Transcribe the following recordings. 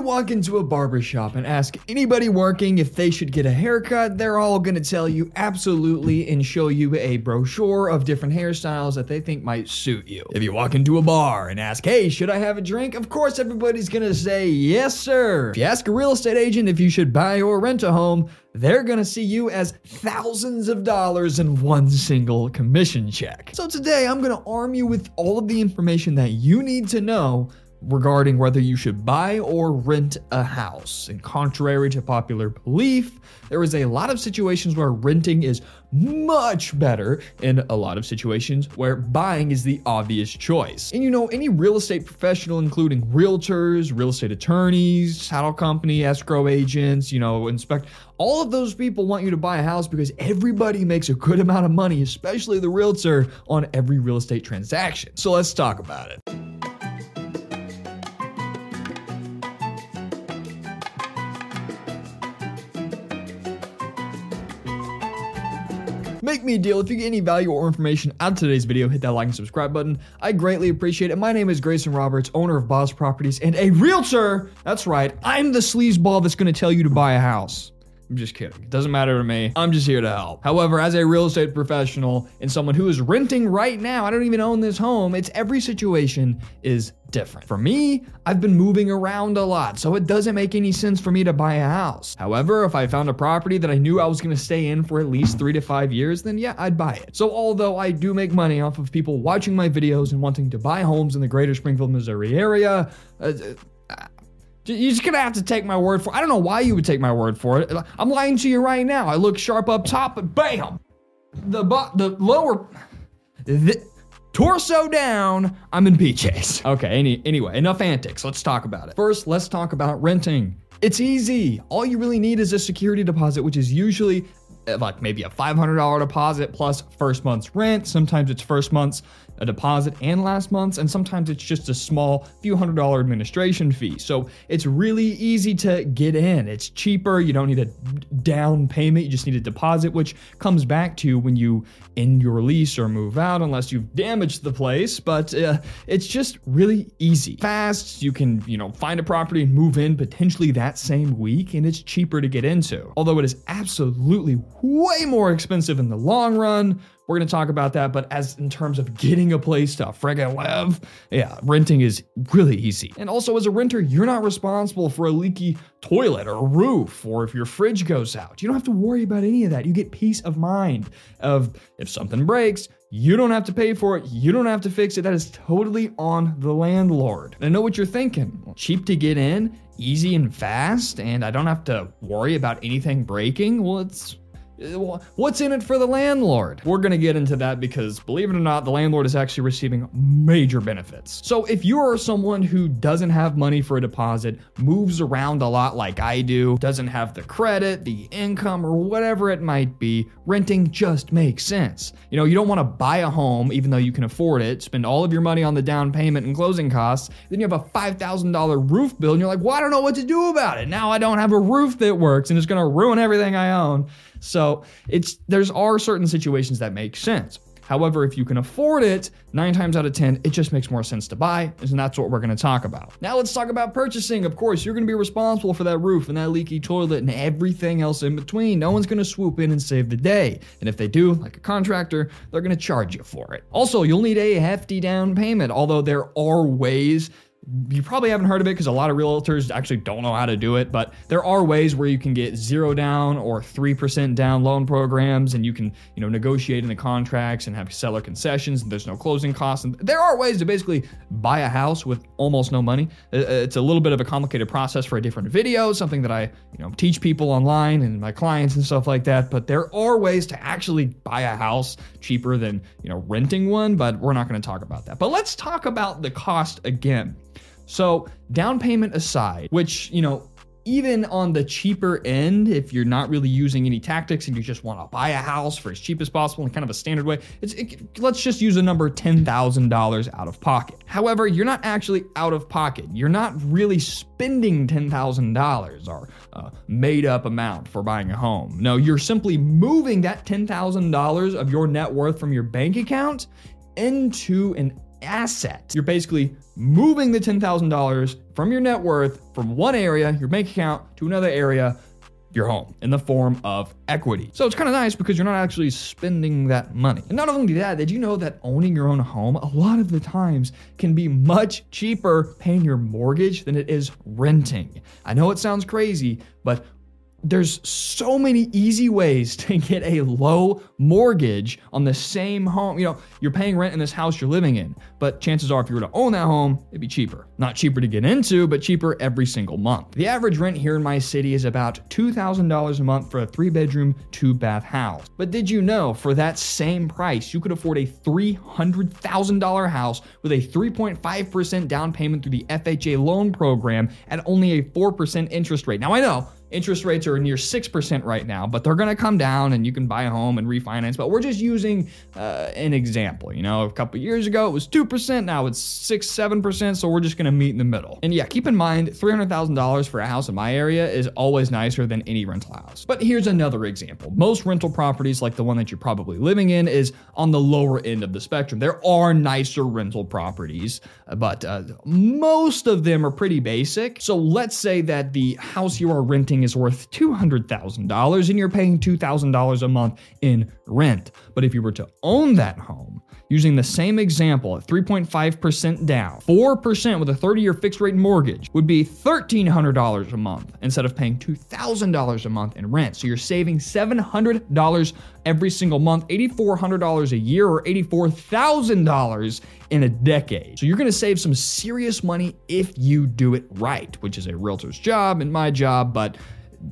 you walk into a barber shop and ask anybody working if they should get a haircut, they're all gonna tell you absolutely and show you a brochure of different hairstyles that they think might suit you. If you walk into a bar and ask, hey, should I have a drink? Of course, everybody's gonna say, yes, sir. If you ask a real estate agent if you should buy or rent a home, they're gonna see you as thousands of dollars in one single commission check. So today, I'm gonna arm you with all of the information that you need to know regarding whether you should buy or rent a house. And contrary to popular belief, there is a lot of situations where renting is much better and a lot of situations where buying is the obvious choice. And you know, any real estate professional, including realtors, real estate attorneys, title company, escrow agents, you know, inspect, all of those people want you to buy a house because everybody makes a good amount of money, especially the realtor, on every real estate transaction. So let's talk about it. Make me a deal. If you get any value or information out of today's video, hit that like and subscribe button. I greatly appreciate it. My name is Greyson Roberts, owner of Boss Properties and a realtor. That's right. I'm the sleazeball that's going to tell you to buy a house. I'm just kidding. It doesn't matter to me. I'm just here to help. However, as a real estate professional and someone who is renting right now, I don't even own this home. It's every situation is different. For me, I've been moving around a lot, so it doesn't make any sense for me to buy a house. However, if I found a property that I knew I was going to stay in for at least 3 to 5 years, then yeah, I'd buy it. So although I do make money off of people watching my videos and wanting to buy homes in the greater Springfield, Missouri area, uh, you're just gonna have to take my word for it. I don't know why you would take my word for it. I'm lying to you right now. I look sharp up top, but bam! The bu- the lower the, torso down, I'm in PJs. Okay, any, anyway, enough antics. Let's talk about it. First, let's talk about renting. It's easy. All you really need is a security deposit, which is usually like maybe a $500 deposit plus first month's rent. Sometimes it's first month's a deposit and last month's, and sometimes it's just a small few hundred dollar administration fee. So it's really easy to get in. It's cheaper. You don't need a down payment. You just need a deposit, which comes back to you when you end your lease or move out, unless you've damaged the place. But uh, it's just really easy, fast. You can you know find a property and move in potentially that same week, and it's cheaper to get into. Although it is absolutely way more expensive in the long run we're going to talk about that. But as in terms of getting a place to friggin' live, yeah, renting is really easy. And also, as a renter, you're not responsible for a leaky toilet or a roof or if your fridge goes out. You don't have to worry about any of that. You get peace of mind of if something breaks, you don't have to pay for it. You don't have to fix it. That is totally on the landlord. And I know what you're thinking. Well, cheap to get in, easy and fast, and I don't have to worry about anything breaking. Well, it's What's in it for the landlord? We're gonna get into that because, believe it or not, the landlord is actually receiving major benefits. So, if you are someone who doesn't have money for a deposit, moves around a lot like I do, doesn't have the credit, the income, or whatever it might be, renting just makes sense. You know, you don't wanna buy a home even though you can afford it, spend all of your money on the down payment and closing costs, then you have a $5,000 roof bill and you're like, well, I don't know what to do about it. Now I don't have a roof that works and it's gonna ruin everything I own. So it's there's are certain situations that make sense. However, if you can afford it, nine times out of 10, it just makes more sense to buy, and that's what we're gonna talk about. Now let's talk about purchasing. Of course, you're gonna be responsible for that roof and that leaky toilet and everything else in between. No one's gonna swoop in and save the day. And if they do, like a contractor, they're gonna charge you for it. Also, you'll need a hefty down payment, although there are ways you probably haven't heard of it because a lot of realtors actually don't know how to do it, but there are ways where you can get zero down or 3% down loan programs and you can, you know, negotiate in the contracts and have seller concessions and there's no closing costs. And there are ways to basically buy a house with almost no money. Uh, uh, it's a little bit of a complicated process for a different video, something that I, you know, teach people online and my clients and stuff like that, but there are ways to actually buy a house cheaper than, you know, renting one, but we're not going to talk about that. But let's talk about the cost again. So, down payment aside, which, you know, even on the cheaper end, if you're not really using any tactics and you just want to buy a house for as cheap as possible in kind of a standard way, it, let's just use a number $10,000 out of pocket. However, you're not actually out of pocket. You're not really spending $10,000 or a made up amount for buying a home. No, you're simply moving that $10,000 of your net worth from your bank account into an asset. You're basically moving the $10,000 from your net worth from one area, your bank account, to another area your home in the form of equity. So it's kind of nice because you're not actually spending that money. And not only that, did you know that owning your own home a lot of the times can be much cheaper paying your mortgage than it is renting? I know it sounds crazy, but there's so many easy ways to get a low mortgage on the same home. You know, you're paying rent in this house you're living in, but chances are if you were to own that home, it'd be cheaper. Not cheaper to get into, but cheaper every single month. The average rent here in my city is about $2,000 a month for a three bedroom, two bath house. But did you know for that same price, you could afford a $300,000 house with a 3.5% down payment through the FHA loan program at only a 4% interest rate? Now I know Interest rates are near 6% right now, but they're going to come down and you can buy a home and refinance. But we're just using uh, an example. You know, a couple years ago it was 2%, now it's 6, 7%, so we're just going to meet in the middle. And yeah, keep in mind $300,000 for a house in my area is always nicer than any rental house. But here's another example. Most rental properties, like the one that you're probably living in, is on the lower end of the spectrum. There are nicer rental properties, but uh, most of them are pretty basic. So let's say that the house you are renting is worth $200,000 and you're paying $2,000 a month in rent. But if you were to own that home, using the same example at 3.5% down, 4% with a 30 year fixed rate mortgage would be $1,300 a month instead of paying $2,000 a month in rent. So you're saving $700 every single month, $8,400 a year, or $84,000 in a decade. So you're gonna save some serious money if you do it right, which is a realtor's job and my job, but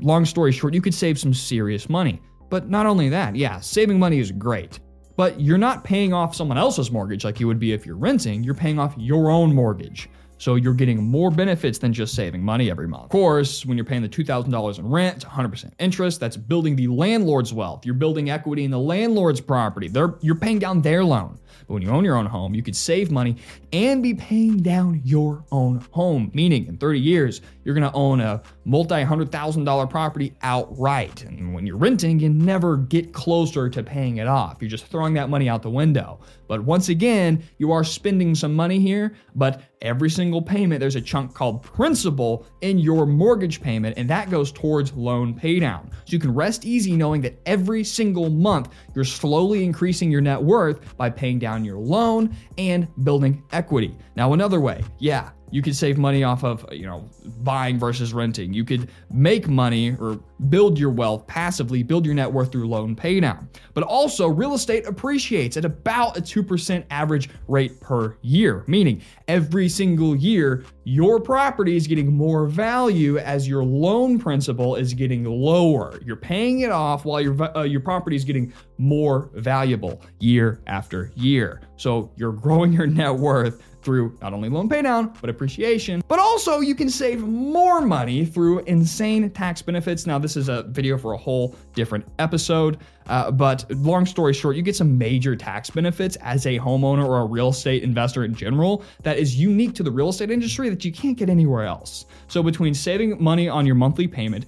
long story short, you could save some serious money. But not only that, yeah, saving money is great. But you're not paying off someone else's mortgage like you would be if you're renting, you're paying off your own mortgage. So you're getting more benefits than just saving money every month. Of course, when you're paying the $2,000 in rent, it's 100% interest. That's building the landlord's wealth. You're building equity in the landlord's property. They're, you're paying down their loan. But when you own your own home, you could save money and be paying down your own home. Meaning, in 30 years, you're gonna own a multi hundred thousand dollar property outright. And when you're renting, you never get closer to paying it off. You're just throwing that money out the window. But once again, you are spending some money here, but every single payment, there's a chunk called principal in your mortgage payment, and that goes towards loan paydown. So you can rest easy knowing that every single month, you're slowly increasing your net worth by paying down your loan and building equity. Now, another way, yeah, you could save money off of, you know, buying versus renting. You could make money or build your wealth passively, build your net worth through loan paydown. But also, real estate appreciates at about a 2% average rate per year, meaning every single year, your property is getting more value as your loan principal is getting lower. You're paying it off while your, uh, your property is getting more valuable year after year. So you're growing your net worth through not only loan paydown, but appreciation. But also, you can save more money through insane tax benefits. Now, this is a video for a whole different episode. Uh, but long story short, you get some major tax benefits as a homeowner or a real estate investor in general that is unique to the real estate industry that you can't get anywhere else. So, between saving money on your monthly payment,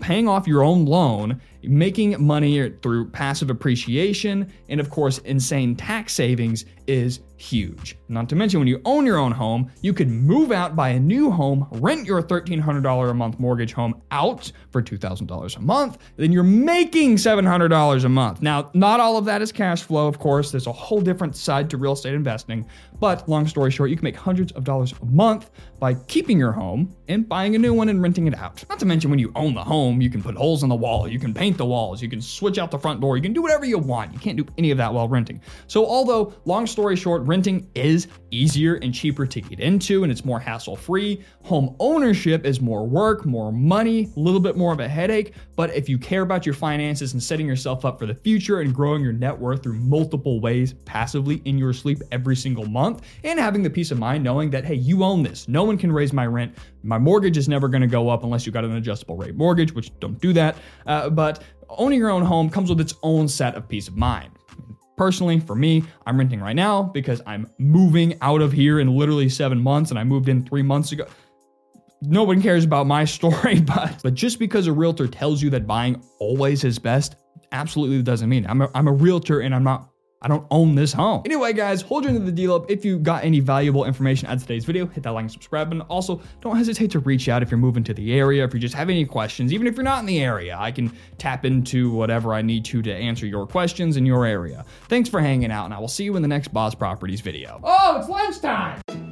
paying off your own loan, making money through passive appreciation, and of course, insane tax savings is huge. Not to mention, when you own your own home, you could move out, buy a new home, rent your $1,300 a month mortgage home out for $2,000 a month, then you're making $700 a month. Now, not all of that is cash flow, of course. There's a whole different side to real estate investing. But long story short, you can make hundreds of dollars a month by keeping your home and buying a new one and renting it out. Not to mention, when you own the home, you can put holes in the wall, you can paint the walls, you can switch out the front door, you can do whatever you want. You can't do any of that while renting. So, although, long story short, renting is easier and cheaper to get into and it's more hassle free, home ownership is more work, more money, a little bit more of a headache. But if you care about your finances and setting yourself up for the future and growing your net worth through multiple ways passively in your sleep every single month, and having the peace of mind knowing that, hey, you own this, no one can raise my rent. My mortgage is never going to go up unless you got an adjustable rate mortgage, which don't do that. Uh, but owning your own home comes with its own set of peace of mind. Personally, for me, I'm renting right now because I'm moving out of here in literally seven months and I moved in three months ago. No one cares about my story, but, but just because a realtor tells you that buying always is best, absolutely doesn't mean. I'm a, I'm a realtor and I'm not I don't own this home. Anyway, guys, hold your end of the deal up. If you got any valuable information out of today's video, hit that like and subscribe button. Also, don't hesitate to reach out if you're moving to the area, if you just have any questions, even if you're not in the area, I can tap into whatever I need to to answer your questions in your area. Thanks for hanging out, and I will see you in the next Boss Properties video. Oh, it's lunchtime.